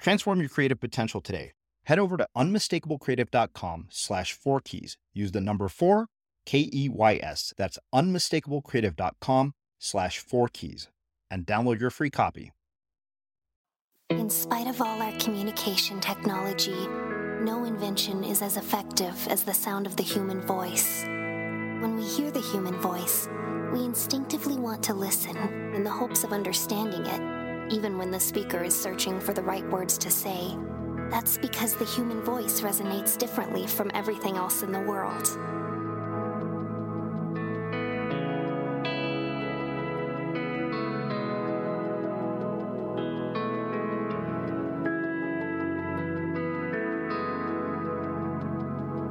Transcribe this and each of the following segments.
Transform your creative potential today. Head over to unmistakablecreative.com slash four keys. Use the number four, K E Y S. That's unmistakablecreative.com slash four keys and download your free copy. In spite of all our communication technology, no invention is as effective as the sound of the human voice. When we hear the human voice, we instinctively want to listen in the hopes of understanding it even when the speaker is searching for the right words to say. That's because the human voice resonates differently from everything else in the world.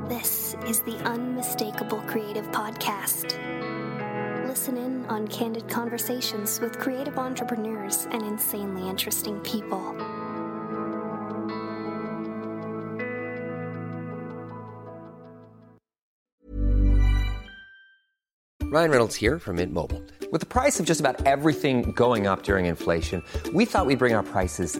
This is the Unmistakable Creative Podcast on candid conversations with creative entrepreneurs and insanely interesting people. Ryan Reynolds here from Mint Mobile. With the price of just about everything going up during inflation, we thought we'd bring our prices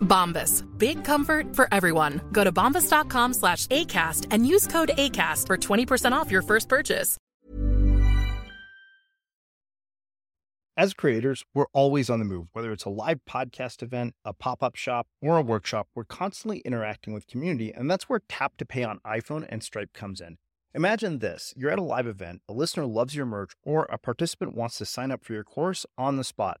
Bombas. Big comfort for everyone. Go to bombas.com slash ACAST and use code ACAST for 20% off your first purchase. As creators, we're always on the move. Whether it's a live podcast event, a pop up shop, or a workshop, we're constantly interacting with community, and that's where Tap to Pay on iPhone and Stripe comes in. Imagine this you're at a live event, a listener loves your merch, or a participant wants to sign up for your course on the spot.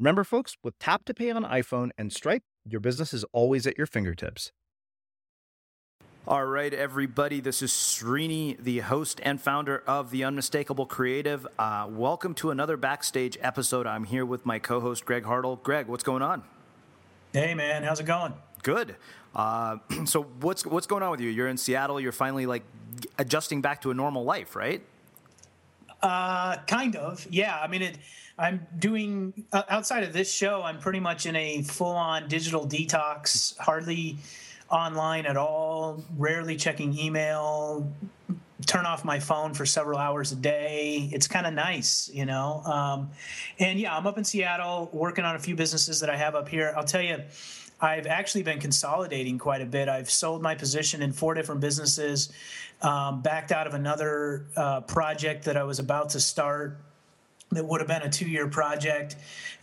Remember, folks, with Tap to Pay on iPhone and Stripe, your business is always at your fingertips. All right, everybody. This is Srini, the host and founder of The Unmistakable Creative. Uh, welcome to another backstage episode. I'm here with my co host, Greg Hartle. Greg, what's going on? Hey, man. How's it going? Good. Uh, so, what's, what's going on with you? You're in Seattle. You're finally like adjusting back to a normal life, right? Uh, kind of. Yeah. I mean, it. I'm doing uh, outside of this show. I'm pretty much in a full-on digital detox. Hardly online at all, rarely checking email, turn off my phone for several hours a day. It's kind of nice, you know. Um, and yeah, I'm up in Seattle working on a few businesses that I have up here. I'll tell you, I've actually been consolidating quite a bit. I've sold my position in four different businesses, um, backed out of another uh, project that I was about to start that would have been a two year project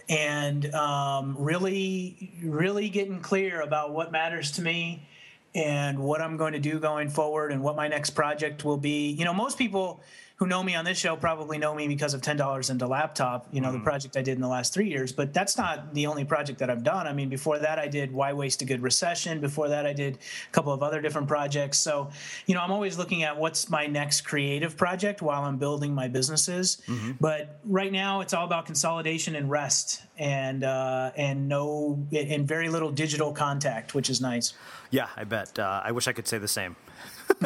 and um, really, really getting clear about what matters to me and what I'm going to do going forward and what my next project will be. You know, most people who know me on this show probably know me because of ten dollars into laptop. You know, mm-hmm. the project I did in the last three years. But that's not the only project that I've done. I mean, before that, I did Why Waste a Good Recession. Before that, I did a couple of other different projects. So, you know, I'm always looking at what's my next creative project while I'm building my businesses. Mm-hmm. But right now, it's all about consolidation and rest, and uh, and no and very little digital contact, which is nice. Yeah, I bet. Uh, I wish I could say the same.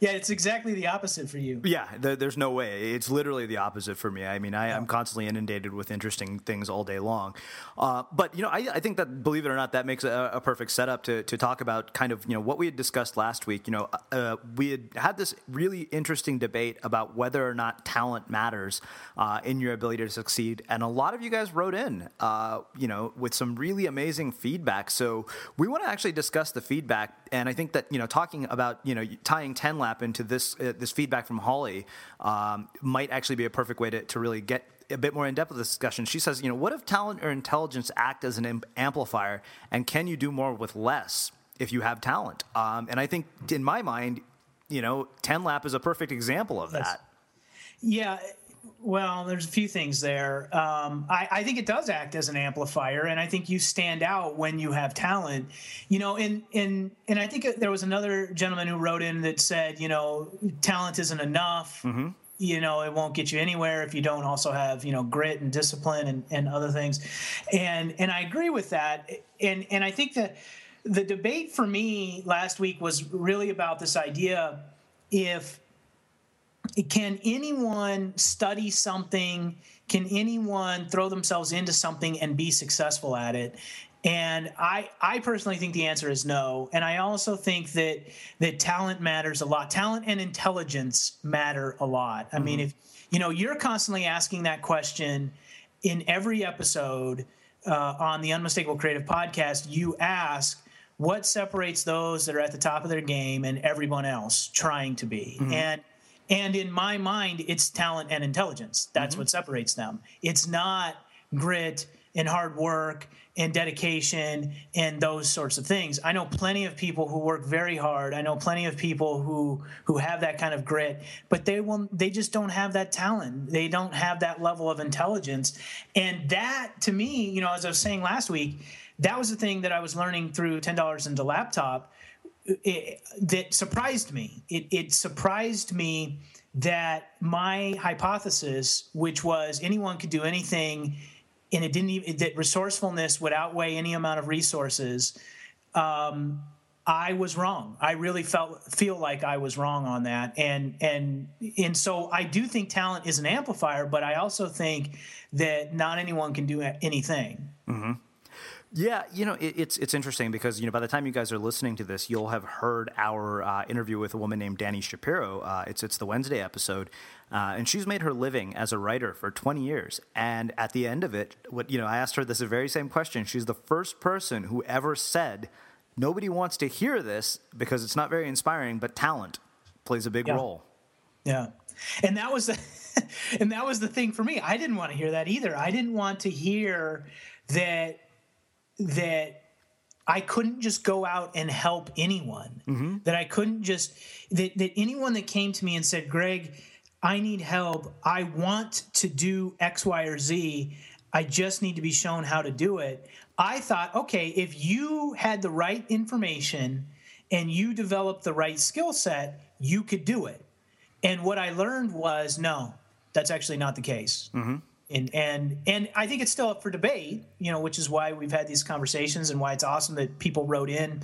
yeah, it's exactly the opposite for you. Yeah, there's no way. It's literally the opposite for me. I mean, I, am constantly inundated with interesting things all day long. Uh, but you know, I, I, think that believe it or not, that makes a, a, perfect setup to, to talk about kind of you know what we had discussed last week. You know, uh, we had had this really interesting debate about whether or not talent matters uh, in your ability to succeed, and a lot of you guys wrote in, uh, you know, with some really amazing feedback. So we want to actually discuss the feedback, and I think that you know, talking about you know tying ten lap into this uh, this feedback from Holly um, might actually be a perfect way to, to really get a bit more in depth of this discussion. She says, you know, what if talent or intelligence act as an amplifier, and can you do more with less if you have talent? Um, and I think in my mind, you know, ten lap is a perfect example of that. Yeah, well, there's a few things there. Um, I, I, think it does act as an amplifier, and I think you stand out when you have talent. You know, and and and I think there was another gentleman who wrote in that said, you know, talent isn't enough. Mm-hmm. You know, it won't get you anywhere if you don't also have you know grit and discipline and, and other things. And and I agree with that. And and I think that the debate for me last week was really about this idea if can anyone study something? Can anyone throw themselves into something and be successful at it? And I, I personally think the answer is no. And I also think that that talent matters a lot. Talent and intelligence matter a lot. I mm-hmm. mean, if you know, you're constantly asking that question in every episode uh, on the Unmistakable Creative Podcast. You ask, what separates those that are at the top of their game and everyone else trying to be? Mm-hmm. And and in my mind, it's talent and intelligence. That's mm-hmm. what separates them. It's not grit and hard work and dedication and those sorts of things. I know plenty of people who work very hard. I know plenty of people who who have that kind of grit, but they will they just don't have that talent. They don't have that level of intelligence. And that to me, you know, as I was saying last week, that was the thing that I was learning through $10 into laptop it, that surprised me. It, it surprised me that my hypothesis, which was anyone could do anything, and it didn't even that resourcefulness would outweigh any amount of resources. Um, I was wrong. I really felt feel like I was wrong on that, and and and so I do think talent is an amplifier, but I also think that not anyone can do anything. Mm-hmm. Yeah, you know, it, it's it's interesting because you know by the time you guys are listening to this, you'll have heard our uh, interview with a woman named Dani Shapiro. Uh, it's it's the Wednesday episode, uh, and she's made her living as a writer for 20 years. And at the end of it, what you know, I asked her this very same question. She's the first person who ever said nobody wants to hear this because it's not very inspiring, but talent plays a big Yeah. role. Yeah. And that was the and that was the thing for me. I didn't want to hear that either. I didn't want to hear that that I couldn't just go out and help anyone. That I couldn't just that that anyone that came to me and said, "Greg, I need help. I want to do X, Y, or Z. I just need to be shown how to do it." I thought, okay, if you had the right information and you developed the right skill set, you could do it. And what I learned was no, that's actually not the case. Mm-hmm. And and and I think it's still up for debate, you know, which is why we've had these conversations and why it's awesome that people wrote in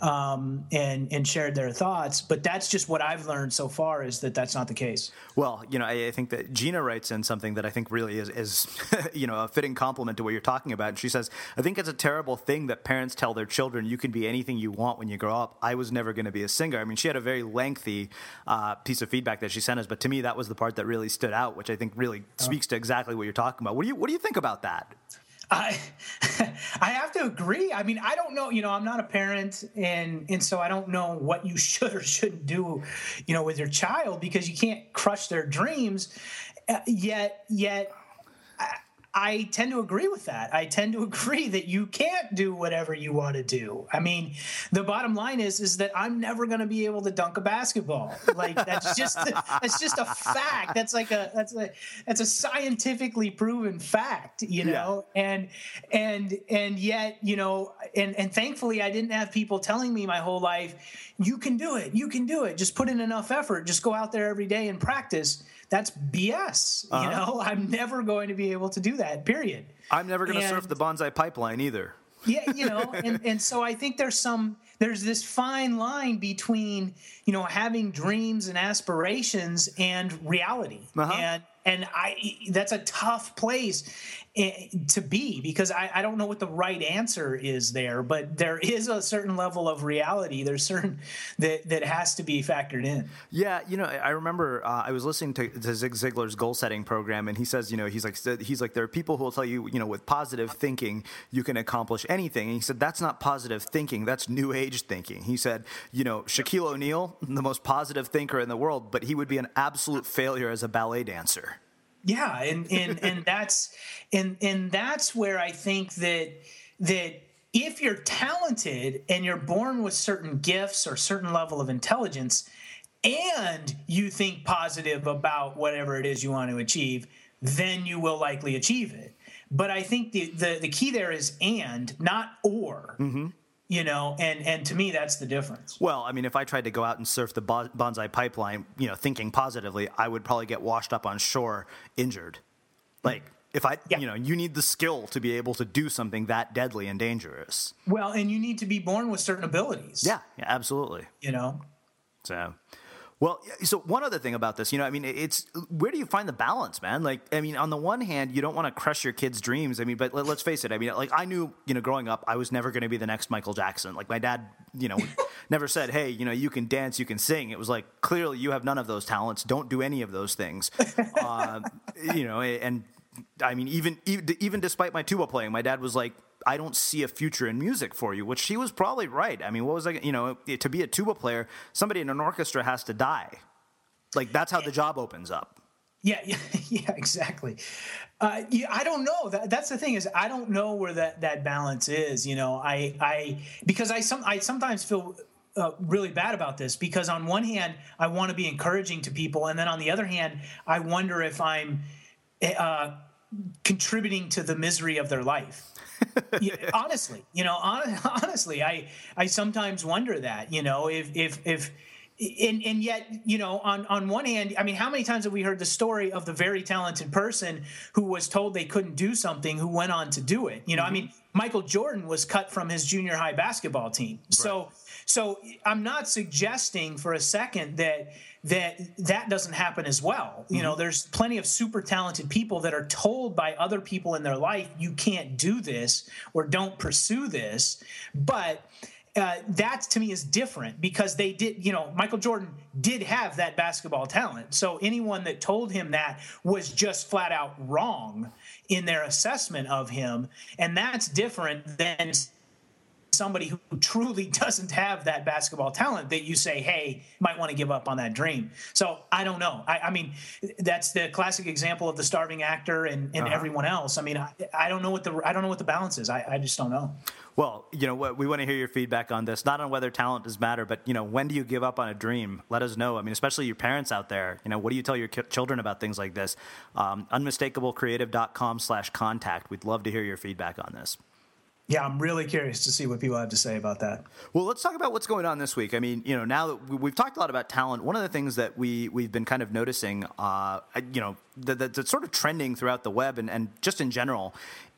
um, and and shared their thoughts. But that's just what I've learned so far is that that's not the case. Well, you know, I, I think that Gina writes in something that I think really is, is, you know, a fitting compliment to what you're talking about. And she says, I think it's a terrible thing that parents tell their children you can be anything you want when you grow up. I was never going to be a singer. I mean, she had a very lengthy uh, piece of feedback that she sent us, but to me, that was the part that really stood out, which I think really speaks to exactly what you're talking about. What do you What do you think about that? I I have to agree. I mean, I don't know. You know, I'm not a parent, and and so I don't know what you should or shouldn't do, you know, with your child because you can't crush their dreams. Uh, yet, yet. I, tend to agree with that. I tend to agree that you can't do whatever you want to do. I mean, the bottom line is is that I'm never going to be able to dunk a basketball. Like that's just that's just a fact. That's like a that's a that's a scientifically proven fact, you know. And and and yet, you know, and and thankfully I didn't have people telling me my whole life, you can do it. You can do it. Just put in enough effort. Just go out there every day and practice. That's BS. Uh-huh. You know, I'm never going to be able to do that. Period. I'm never going to surf the Banzai Pipeline either. yeah you know and, and so i think there's some there's this fine line between you know having dreams and aspirations and reality Uh-huh. and and i that's a tough place to be because I, I don't know what the right answer is there but there is a certain level of reality there's certain that that has to be factored in Yeah, you know, I remember uh, I was listening to, to Zig Ziglar's goal setting program, and he says, you know, he's like, he's like, there are people who will tell you, you know, with positive thinking, you can accomplish anything. And he said, that's not positive thinking, that's new age thinking. He said, you know, Shaquille O'Neal, the most positive thinker in the world, but he would be an absolute failure as a ballet dancer. Yeah, and and and that's and and that's where I think that that if you're talented and you're born with certain gifts or certain level of intelligence and you think positive about whatever it is you want to achieve, then you will likely achieve it. But I think the the, the key there is and, not or. Mm-hmm. You know, and and to me that's the difference. Well, I mean, if I tried to go out and surf the bon- Banzai Pipeline, you know, thinking positively, I would probably get washed up on shore injured. Like, if I, you know, you need the skill to be able to do something that deadly and dangerous. Well, and you need to be born with certain abilities. Yeah, yeah absolutely. You know. So, well, so one other thing about this, you know, I mean, it's where do you find the balance, man? Like, I mean, on the one hand, you don't want to crush your kids' dreams. I mean, but let, us face it. I mean, like, I knew, you know, growing up, I was never going to be the next Michael Jackson. Like, my dad, you know, never said, "Hey, you know, you can dance, you can sing." It was like, clearly, you have none of those talents. Don't do any of those things. uh, you know, and I mean, even even despite my tuba playing, my dad was like, I don't see a future in music for you, which she was probably right. I mean, what was I, you know, to be a tuba player, somebody in an orchestra has to die. Like that's how the job opens up. Yeah, yeah, yeah, exactly. Uh, yeah, I don't know. That, that's the thing is, I don't know where that, that balance is. You know, I, I because I some I sometimes feel uh, really bad about this because on one hand I want to be encouraging to people, and then on the other hand I wonder if I'm uh, contributing to the misery of their life. Yeah, honestly, you know, hon- honestly, I I sometimes wonder that. You know, if if if and and yet you know on on one hand i mean how many times have we heard the story of the very talented person who was told they couldn't do something who went on to do it? You know i mm-hmm. mean michael jordan was cut from his junior high basketball team. So so i'm not suggesting for a second that that that doesn't happen as well you know there's plenty of super talented people that are told by other people in their life you can't do this or don't pursue this but uh, that to me is different because they did, you know, Michael Jordan did have that basketball talent. So anyone that told him that was just flat out wrong in their assessment of him. And that's different than somebody who truly doesn't have that basketball talent that you say, hey, might want to give up on that dream. So I don't know. I, I mean, that's the classic example of the starving actor and, and uh-huh. everyone else. I mean, I, I, don't know what the I don't know what the balance is. I, I just don't know. Well, you know, we want to hear your feedback on this, not on whether talent does matter, but you know, when do you give up on a dream? Let us know. I mean, especially your parents out there. You know, what do you tell your children about things like this? Um, unmistakablecreative.com/contact. We'd love to hear your feedback on this. Yeah, I'm really curious to see what people have to say about that. Well, let's talk about what's going on this week. I mean, you know, now that we've talked a lot about talent, one of the things that we we've been kind of noticing, uh, you know, that, that's sort of trending throughout the web and, and just in general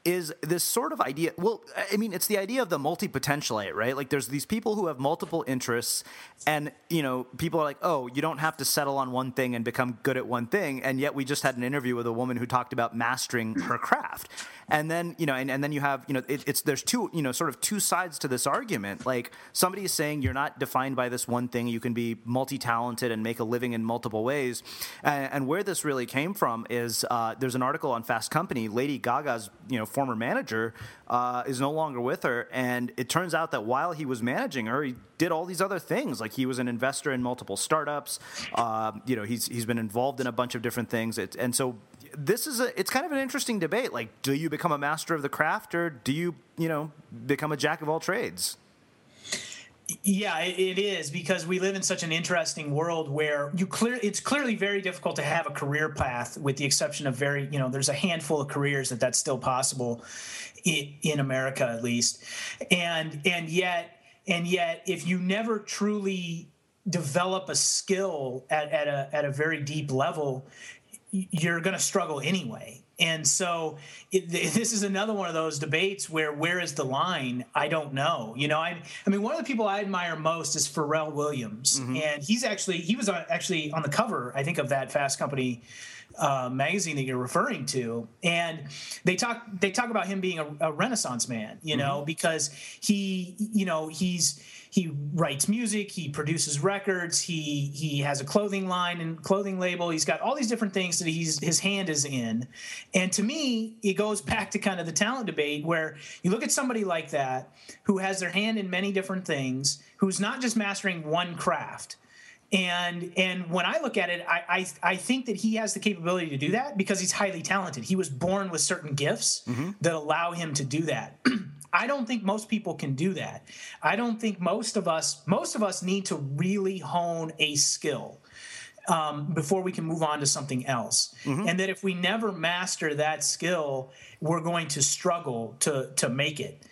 is this sort of idea. Well, I mean, it's the idea of the multi potentialite, right? Like, there's these people who have multiple interests, and you know, people are like, "Oh, you don't have to settle on one thing and become good at one thing." And yet, we just had an interview with a woman who talked about mastering her craft, and then you know, and, and then you have you know, it, it's there's two you know, sort of two sides to this argument. Like, somebody is saying you're not defined by this one thing; you can be multi talented and make a living in multiple ways. And, and where this really came from is uh, there's an article on Fast Company. Lady Gaga's you know former manager, uh, is no longer with her. And it turns out that while he was managing her, he did all these other things. Like he was an investor in multiple startups. Uh, you know, he's he's been involved in a bunch of different things. It, and so this is a it's kind of an interesting debate. Like, do you become a master of the craft, or do you you know become a jack of all trades? Yeah, it is because we live in such an interesting world where you clear it's clearly very difficult to have a career path with the exception of very, you know, there's a handful of careers that that's still possible in, America at least. And and yet and yet if you never truly develop a skill at, at a at a very deep level, you're going to struggle anyway. And so it, this is another one of those debates where where is the line? I don't know. You know, I I mean, one of the people I admire most is Pharrell Williams, mm-hmm. and he's actually he was actually on the cover, I think, of that Fast Company uh, magazine that you're referring to, and they talk they talk about him being a, a Renaissance man. You know, mm-hmm. because he you know he's he writes music, he produces records, he he has a clothing line and clothing label. He's got all these different things that he's his hand is in. And to me, it goes back to kind of the talent debate where you look at somebody like that who has their hand in many different things, who's not just mastering one craft. And and when I look at it, I, I, I think that he has the capability to do that because he's highly talented. He was born with certain gifts mm-hmm. that allow him to do that. I don't think most people can do that. I don't think most of us most of us need to really hone a skill. Um, before we can move on to something else. Mm-hmm. And that if we never master that skill, we're going to struggle to to make it.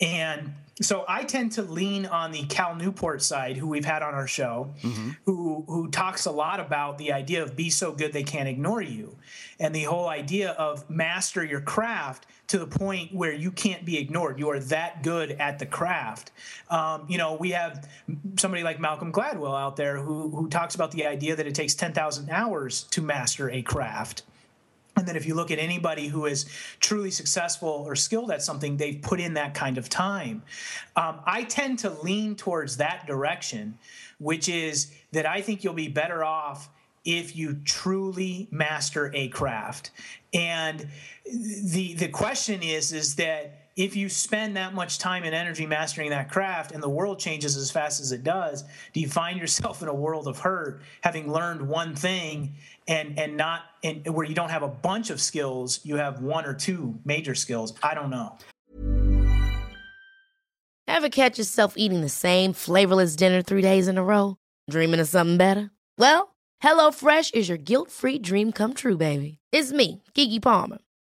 And so I tend to lean on the Cal Newport side, who we've had on our show, mm-hmm. who who talks a lot about the idea of be so good they can't ignore you, and the whole idea of master your craft to the point where you can't be ignored. You are that good at the craft. Um, you know, we have somebody like Malcolm Gladwell out there who who talks about the idea that it takes ten thousand hours to master a craft. And then if you look at anybody who is truly successful or skilled at something, they've put in that kind of time. Um, I tend to lean towards that direction, which is that I think you'll be better off if you truly master a craft. And the the question is is that if you spend that much time and energy mastering that craft and the world changes as fast as it does, do you find yourself in a world of hurt having learned one thing and and not and where you don't have a bunch of skills, you have one or two major skills? I don't know. Ever catch yourself eating the same flavorless dinner 3 days in a row, dreaming of something better? Well, HelloFresh is your guilt-free dream come true, baby. It's me, Keke Palmer.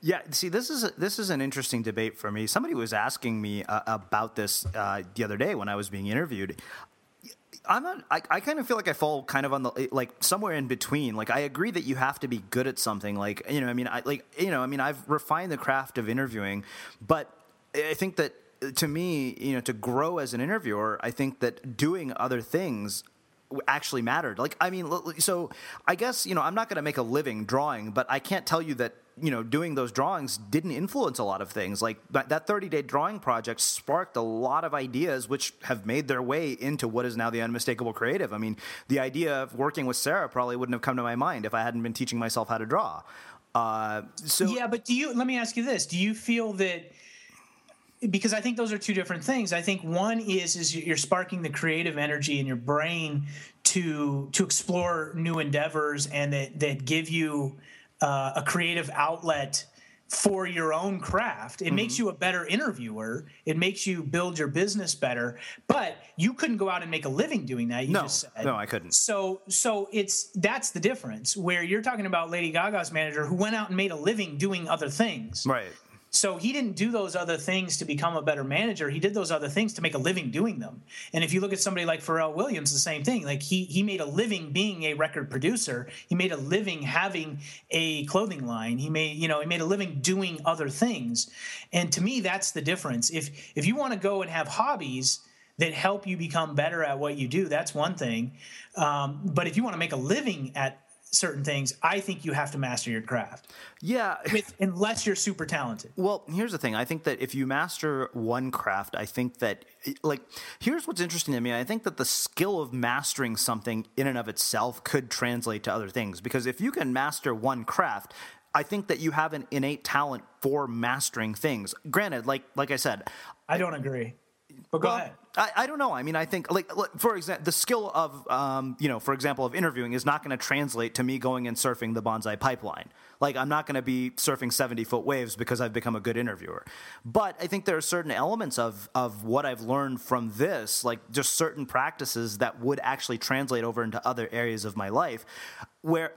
Yeah, see, this is a, this is an interesting debate for me. Somebody was asking me uh, about this uh, the other day when I was being interviewed. I'm not. I, I kind of feel like I fall kind of on the like somewhere in between. Like I agree that you have to be good at something. Like you know, I mean, I like you know, I mean, I've refined the craft of interviewing, but I think that to me, you know, to grow as an interviewer, I think that doing other things actually mattered. Like, I mean, so I guess you know, I'm not going to make a living drawing, but I can't tell you that you know doing those drawings didn't influence a lot of things. Like that 30 day drawing project sparked a lot of ideas which have made their way into what is now the unmistakable creative. I mean the idea of working with sarah probably wouldn't have come to my mind if i hadn't been teaching myself how to draw. Uh, so yeah but do you let me ask you this. Do you feel that because I think those are two different things. I think one is is you're sparking the creative energy in your brain to to explore new endeavors and that that give you uh, a creative outlet for your own craft. It mm-hmm. makes you a better interviewer. It makes you build your business better. But you couldn't go out and make a living doing that. You no, just said. no, I couldn't. So, so it's that's the difference. Where you're talking about Lady Gaga's manager who went out and made a living doing other things. Right. So he didn't do those other things to become a better manager. He did those other things to make a living doing them. And if you look at somebody like Pharrell Williams, the same thing. Like he he made a living being a record producer. He made a living having a clothing line. He made you know he made a living doing other things. And to me, that's the difference. If if you want to go and have hobbies that help you become better at what you do, that's one thing. Um, but if you want to make a living at certain things, I think you have to master your craft. Yeah. With, unless you're super talented. Well, here's the thing. I think that if you master one craft, I think that, like, here's what's interesting to me. I think that the skill of mastering something in and of itself could translate to other things. Because if you can master one craft, I think that you have an innate talent for mastering things. Granted, like like I said, I don't agree. But go well, ahead. I, I don't know. I mean, I think like, for example, the skill of um, you know, for example, of interviewing is not going to translate to me going and surfing the Banzai Pipeline. Like, I'm not going to be surfing 70 foot waves because I've become a good interviewer. But I think there are certain elements of of what I've learned from this, like just certain practices that would actually translate over into other areas of my life, where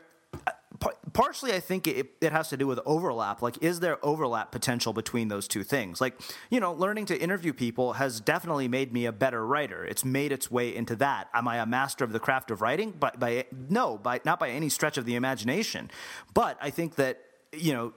partially, I think it, it has to do with overlap. Like, is there overlap potential between those two things? Like, you know, learning to interview people has definitely made me a better writer. It's made its way into that. Am I a master of the craft of writing? But by no, by not by any stretch of the imagination. But I think that you know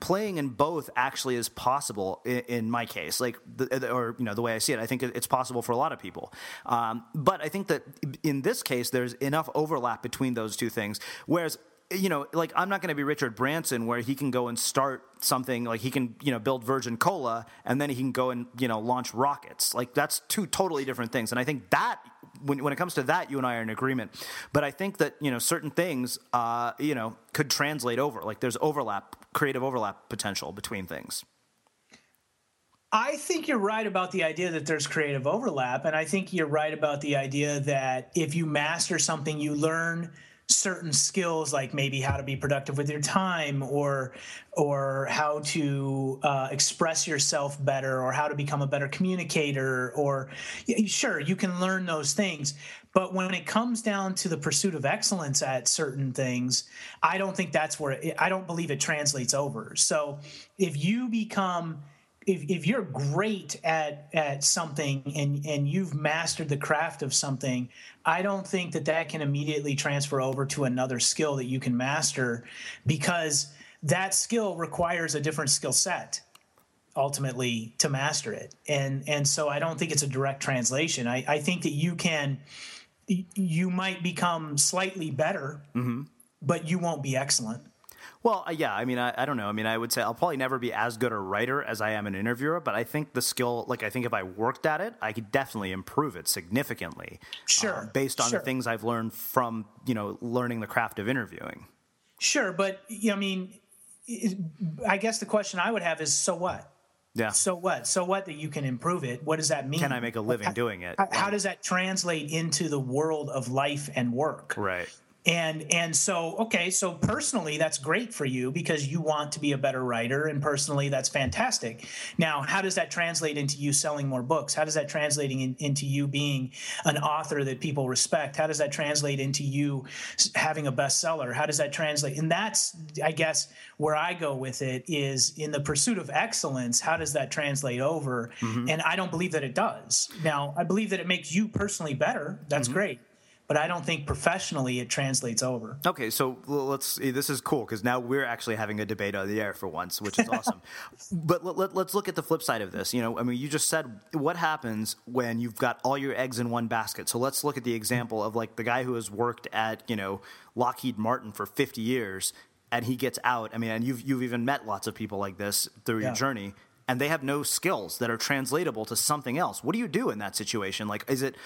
playing in both actually is possible in, in my case like the, or you know the way i see it i think it's possible for a lot of people um, but i think that in this case there's enough overlap between those two things whereas you know, like I'm not going to be Richard Branson where he can go and start something like he can, you know, build Virgin Cola and then he can go and, you know, launch rockets. Like that's two totally different things. And I think that when, when it comes to that, you and I are in agreement. But I think that, you know, certain things, uh, you know, could translate over. Like there's overlap, creative overlap potential between things. I think you're right about the idea that there's creative overlap. And I think you're right about the idea that if you master something, you learn – certain skills like maybe how to be productive with your time or or how to uh, express yourself better or how to become a better communicator or sure you can learn those things. But when it comes down to the pursuit of excellence at certain things i don't think that's where it, i don't believe it translates over. So if you become if, if you're great at at something and and you've mastered the craft of something i don't think that that can immediately transfer over to another skill that you can master because that skill requires a different skill set ultimately to master it. And and so i don't think it's a direct translation. I, I think that you can you might become slightly better mm-hmm. but you won't be excellent well, uh, yeah. I mean, I, I, don't know. I mean, I would say I'll probably never be as good a writer as I am an interviewer, but I think the skill, like, I think if I worked at it, I could definitely improve it significantly. Sure. Uh, based on sure. the things I've learned from, you know, learning the craft of interviewing. Sure. But, I mean, I guess the question I would have is so what? Yeah. So what? So what that you can improve it? What does that mean? Can I make a living how, doing it? How, how, does that translate into the world of life and work? Right and and so okay so personally that's great for you because you want to be a better writer and personally that's fantastic. Now how does that translate into you selling more books? How does that translate in, into you being an author that people respect? How does that translate into you having a bestseller? How does that translate? And that's i guess where i go with it is in the pursuit of excellence how does that translate over? Mm-hmm. and i don't believe that it does. Now i believe that it makes you personally better. That's mm-hmm. great but I don't think professionally it translates over. Okay, so let's. Eh, this is cool because now we're actually having a debate on the air for once, which is awesome. but let, us let, look at the flip side of this. You know, I mean, you just said what happens when you've got all your eggs in one basket. So let's look at the example of like the guy who has worked at you know Lockheed Martin for 50 years and he gets out. I mean, and you've you've even met lots of people like this through yeah. your journey and they have no skills that are translatable to something else. What do you do in that situation? Like, is it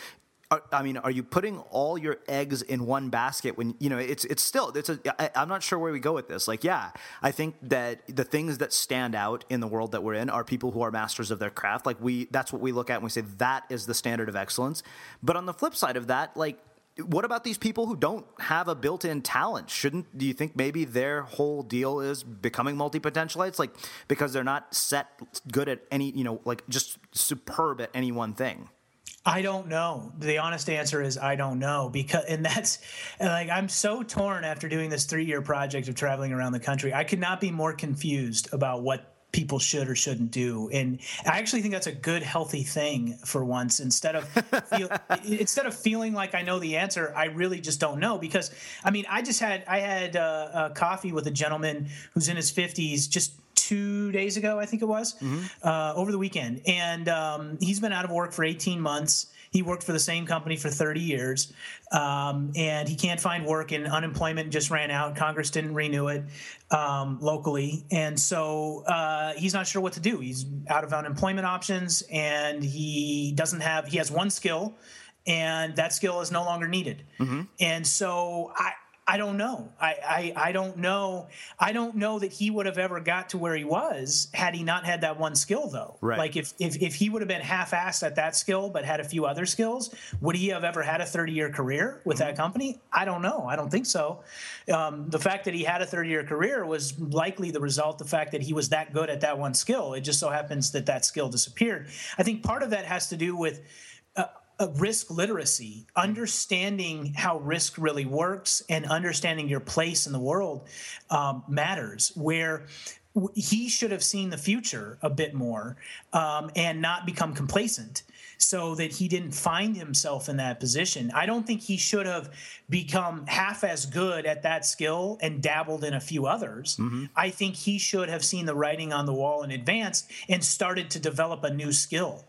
I mean, are you putting all your eggs in one basket when you know it's it's still it's a I, I'm not sure where we go with this. Like, yeah, I think that the things that stand out in the world that we're in are people who are masters of their craft. Like we, that's what we look at and we say that is the standard of excellence. But on the flip side of that, like what about these people who don't have a built-in talent? Shouldn't do you think maybe their whole deal is becoming multi-potentialites, like because they're not set good at any, you know, like just superb at any one thing? I don't know. The honest answer is I don't know because, and that's like I'm so torn after doing this three year project of traveling around the country. I could not be more confused about what people should or shouldn't do and i actually think that's a good healthy thing for once instead of feel, instead of feeling like i know the answer i really just don't know because i mean i just had i had uh, a coffee with a gentleman who's in his 50s just two days ago, I think it was, mm-hmm. uh, over the weekend. And um, he's been out of work for 18 months. He worked for the same company for 30 years, um, and he can't find work. And unemployment just ran out. Congress didn't renew it um, locally, and so uh, he's not sure what to do. He's out of unemployment options, and he doesn't have. He has one skill, and that skill is no longer needed. Mm-hmm. And so I I don't know. I, I, I don't know. I don't know that he would have ever got to where he was had he not had that one skill, though. Right. Like if if, if he would have been half-assed at that skill but had a few other skills, would he have ever had a 30-year career with mm-hmm. that company? I don't know. I don't think so. Um, the fact that he had a 30-year career was likely the result the fact that he was that good at that one skill. It just so happens that that skill disappeared. I think part of that has to do with risk literacy, understanding how risk really works, and understanding your place in the world um, matters. Where he should have seen the future a bit more um, and not become complacent so that he didn't find himself in that position. I don't think he should have become half as good at that skill and dabbled in a few others. Mm-hmm. I think he should have seen the writing on the wall in advance and started to develop a new skill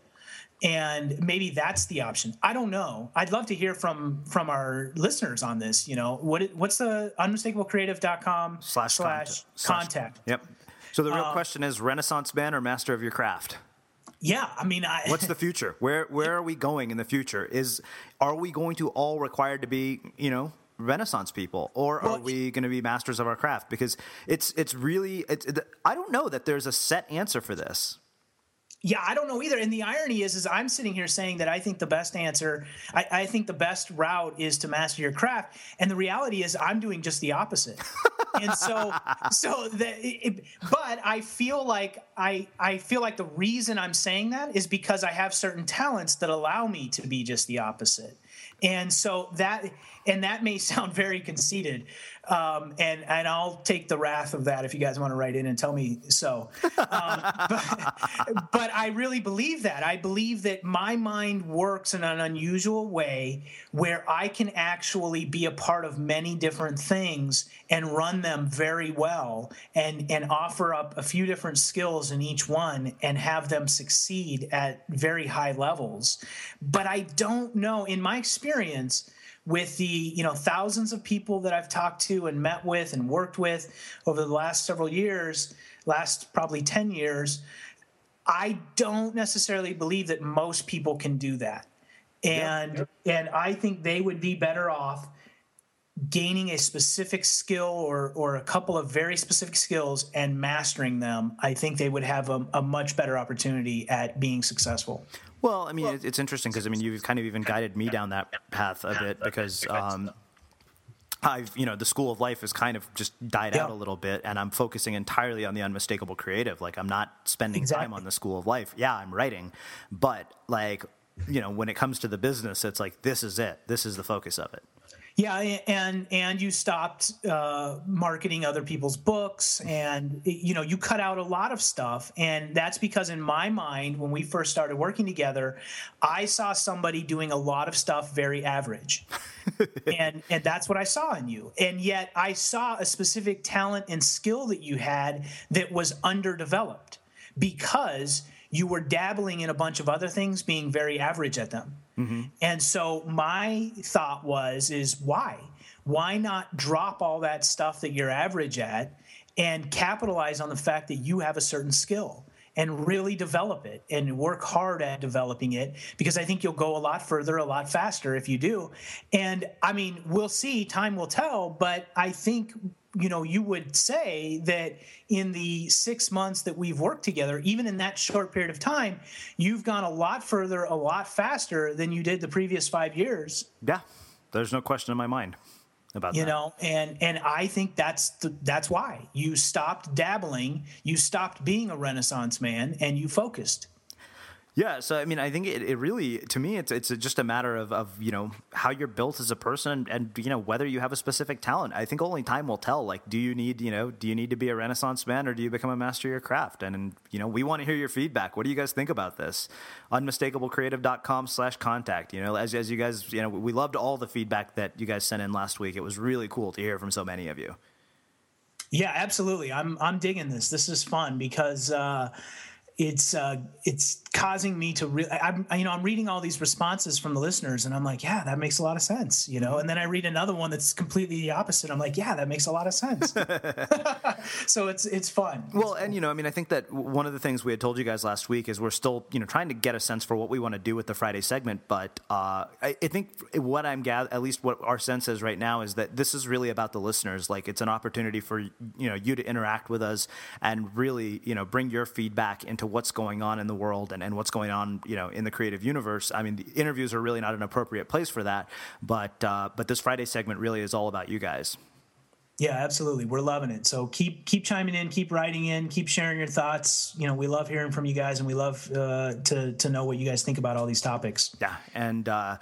and maybe that's the option. I don't know. I'd love to hear from from our listeners on this you know. What what's the unmistakablecreative.com slash, slash contact? Yep. So the real uh, question is renaissance man or master of your craft? Yeah i mean I, what's the future? Where where are we going in the future? Is are we going to all required to be you know renaissance people? Or are we going to be masters of our craft? Because it's it's really it's it, i don't know that there's a set answer for this yeah, I don't know either. And the irony is, is I'm sitting here saying that I think the best answer, I, I think the best route is to master your craft, and the reality is, I'm doing just the opposite. and so, so that, it, but I feel like I, I feel like the reason I'm saying that is because I have certain talents that allow me to be just the opposite. And so that, and that may sound very conceited, um, and and I'll take the wrath of that if you guys want to write in and tell me so. Um, but, but I really believe that. I believe that my mind works in an unusual way where I can actually be a part of many different things and run them very well, and and offer up a few different skills in each one and have them succeed at very high levels. But I don't know, in my experience with the you know thousands of people that I've talked to and met with and worked with over the last several years, last probably 10 years, I don't necessarily believe that most people can do that. And and I think they would be better off gaining a specific skill or or a couple of very specific skills and mastering them. I think they would have a, a much better opportunity at being successful. Well, I mean, well, it's interesting because I mean, you've kind of even guided me down that path a bit because um, I've, you know, the school of life has kind of just died yeah. out a little bit, and I'm focusing entirely on the unmistakable creative. Like, I'm not spending exactly. time on the school of life. Yeah, I'm writing, but like, you know, when it comes to the business, it's like this is it. This is the focus of it. Yeah, and and you stopped uh, marketing other people's books, and you know you cut out a lot of stuff, and that's because in my mind, when we first started working together, I saw somebody doing a lot of stuff very average, and and that's what I saw in you, and yet I saw a specific talent and skill that you had that was underdeveloped because you were dabbling in a bunch of other things, being very average at them. Mm-hmm. And so my thought was, is why? Why not drop all that stuff that you're average at and capitalize on the fact that you have a certain skill? and really develop it and work hard at developing it because I think you'll go a lot further, a lot faster if you do. And I mean, we'll see, time will tell, but I think you know you would say that in the six months that we've worked together even in that short period of time you've gone a lot further a lot faster than you did the previous five years yeah there's no question in my mind about that. you that. know and and i think that's the, that's why you stopped dabbling you stopped being a renaissance man and you focused yeah, so I mean, I think it, it really, to me, it's it's just a matter of, of you know how you're built as a person, and you know whether you have a specific talent. I think only time will tell. Like, do you need you know do you need to be a Renaissance man, or do you become a master of your craft? And, and you know, we want to hear your feedback. What do you guys think about this? Unmistakablecreative.com/contact. You know, as as you guys, you know, we loved all the feedback that you guys sent in last week. It was really cool to hear from so many of you. Yeah, absolutely. I'm I'm digging this. This is fun because. Uh, it's uh, it's causing me to really I'm you know I'm reading all these responses from the listeners and I'm like yeah that makes a lot of sense you know? And then I read another one that's completely the opposite. I'm like yeah that makes a lot of sense. So it's it's fun. Well and you know I mean I think that one of the things we had told you guys last week is we're still you know trying to get a sense for what we want to do with the Friday segment but uh, I, I, think what I'm gather at least what our sense is right now is that this is really about the listeners. Like it's an opportunity for you know you to interact with us and really you know bring your feedback into what's going on in the world and, and what's going on, you know, in the creative universe. I mean, the interviews are really not an appropriate place for that, but uh, but this Friday segment really is all about you guys. Yeah, absolutely. We're loving it. So keep keep chiming in, keep writing in, keep sharing your thoughts. You know, we love hearing from you guys, and we love uh, to to know what you guys think about all these topics. Yeah, and uh,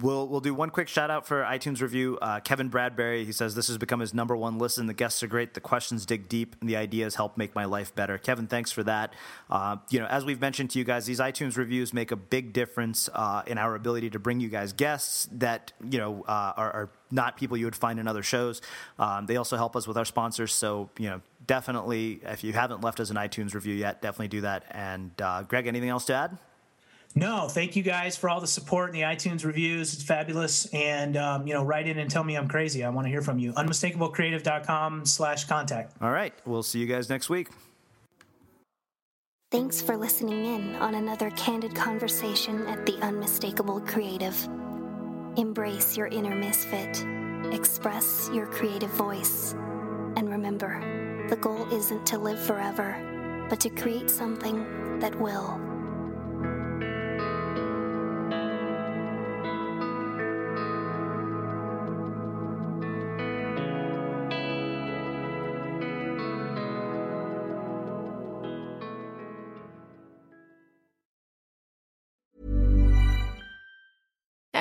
we'll we'll do one quick shout out for iTunes review. Uh, Kevin Bradbury, he says this has become his number one listen. The guests are great, the questions dig deep, and the ideas help make my life better. Kevin, thanks for that. Uh, you know, as we've mentioned to you guys, these iTunes reviews make a big difference uh, in our ability to bring you guys guests that you know uh, are, are not people you would find in other shows. Um, they also help us with our sponsors. So, you know, definitely, if you haven't left us an iTunes review yet, definitely do that. And uh, Greg, anything else to add? No, thank you guys for all the support and the iTunes reviews. It's fabulous. And, um, you know, write in and tell me I'm crazy. I want to hear from you. Unmistakablecreative.com slash contact. All right. We'll see you guys next week. Thanks for listening in on another candid conversation at the Unmistakable Creative. Embrace your inner misfit, express your creative voice, and remember the goal isn't to live forever, but to create something that will.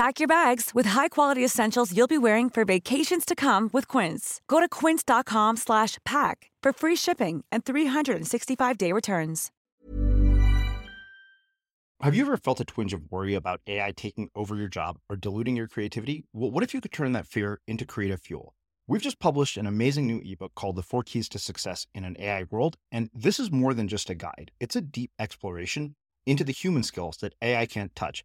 Pack your bags with high-quality essentials you'll be wearing for vacations to come with Quince. Go to quince.com slash pack for free shipping and 365-day returns. Have you ever felt a twinge of worry about AI taking over your job or diluting your creativity? Well, what if you could turn that fear into creative fuel? We've just published an amazing new ebook called The Four Keys to Success in an AI World, and this is more than just a guide. It's a deep exploration into the human skills that AI can't touch